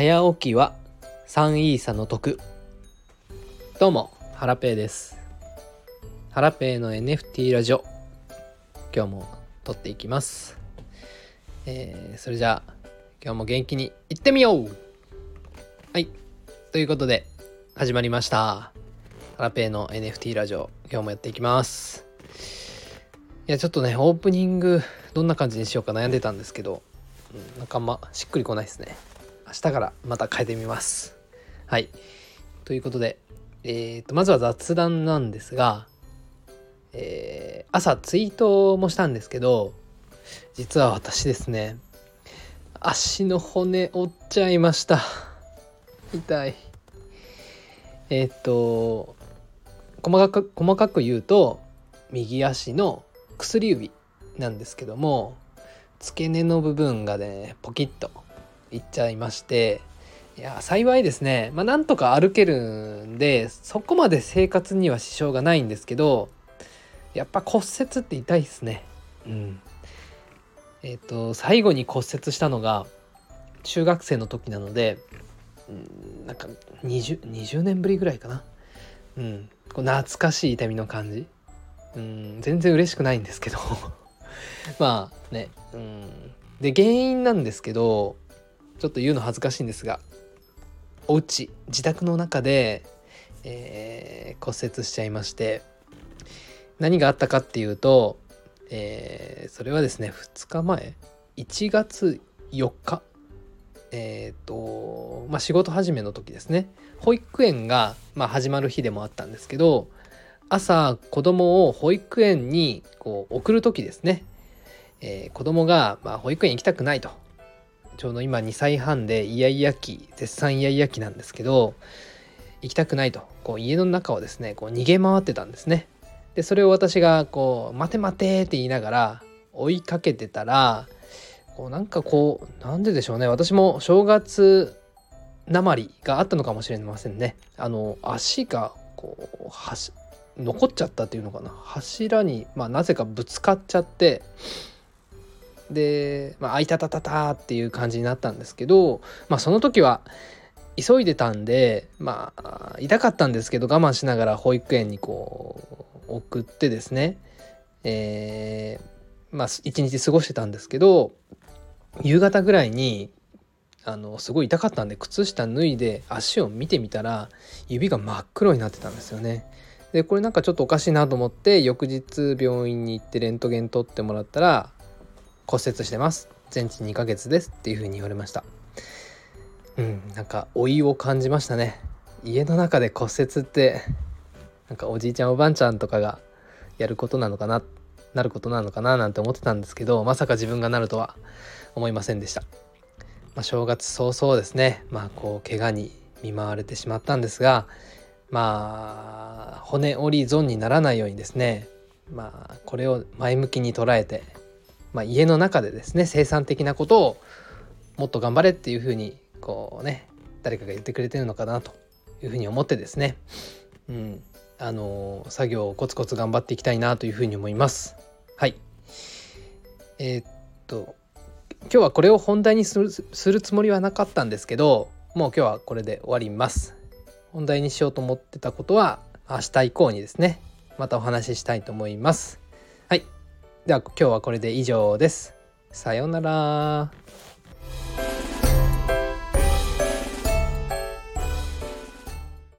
早起きは3イーサの得。どうもハラペーです。ハラペーの NFT ラジオ。今日も撮っていきます。えー、それじゃあ今日も元気にいってみよう。はい。ということで始まりました。ハラペーの NFT ラジオ。今日もやっていきます。いやちょっとねオープニングどんな感じにしようか悩んでたんですけど、うん、なんかあんましっくりこないですね。明日からまた変えてみます。はい。ということでえーと、まずは雑談なんですが、えー、朝ツイートもしたんですけど実は私ですね足の骨折っちゃいました。痛い。えっ、と細かく細かく言うと右足の薬指なんですけども付け根の部分がねポキッといっちゃいましていや幸いですねまあなんとか歩けるんでそこまで生活には支障がないんですけどやっぱ骨折って痛いですね。うん。えっ、ー、と最後に骨折したのが中学生の時なので、うん、なんか 20, 20年ぶりぐらいかな。うん。こう懐かしい痛みの感じ。うん全然嬉しくないんですけど。まあねうん。で原因なんですけどちょっと言うの恥ずかしいんですがお家自宅の中で、えー、骨折しちゃいまして何があったかっていうと、えー、それはですね2日前1月4日えっ、ー、とまあ仕事始めの時ですね。保育園が、まあ、始まる日でもあったんですけど朝子供を保育園にこう送る時ですね、えー、子供がまが、あ、保育園行きたくないと。ちょうど今2歳半でイヤイヤ期絶賛イヤイヤ期なんですけど行きたくないと。こう家の中をですねこう逃げ回ってたんですね。でそれを私がこう「待て待て」って言いながら追いかけてたらこうなんかこうなんででしょうね。私も正月なまりがあったのかもしれませんね。あの足がこう残っちゃったっていうのかな。柱に、まあ、なぜかぶつかっちゃってで、まあ、あいたたたたっていう感じになったんですけど、まあ、その時は急いでたんで、まあ、痛かったんですけど我慢しながら保育園にこう送ってですね、えー、まあ一日過ごしてたんですけど夕方ぐらいにあのすごい痛かったんで靴下脱いで足を見てみたら指が真っ黒になってたんですよね。でこれなんかちょっとおかしいなと思って翌日病院に行ってレントゲン取ってもらったら骨折してます。全治2ヶ月ですっていう風に言われました。うんなんか老いを感じましたね。家の中で骨折ってなんかおじいちゃんおばあちゃんとかがやることなのかななることなのかななんて思ってたんですけどまさか自分がなるとは思いませんでした、まあ、正月早々ですね。まあこう怪我に見舞われてしまったんですがまあ骨折り損にならないようにですね。まあこれを前向きに捉えてまあ、家の中でですね生産的なことをもっと頑張れっていうふうにこうね誰かが言ってくれてるのかなというふうに思ってですね、うん、あの、作業をコツコツ頑張っていきたいなというふうに思います。はいえー、っと今日はこれを本題にするつもりはなかったんですけどもう今日はこれで終わります。本題にしようと思ってたことは明日以降にですねまたお話ししたいと思います。では今日はこれで以上です。さようなら。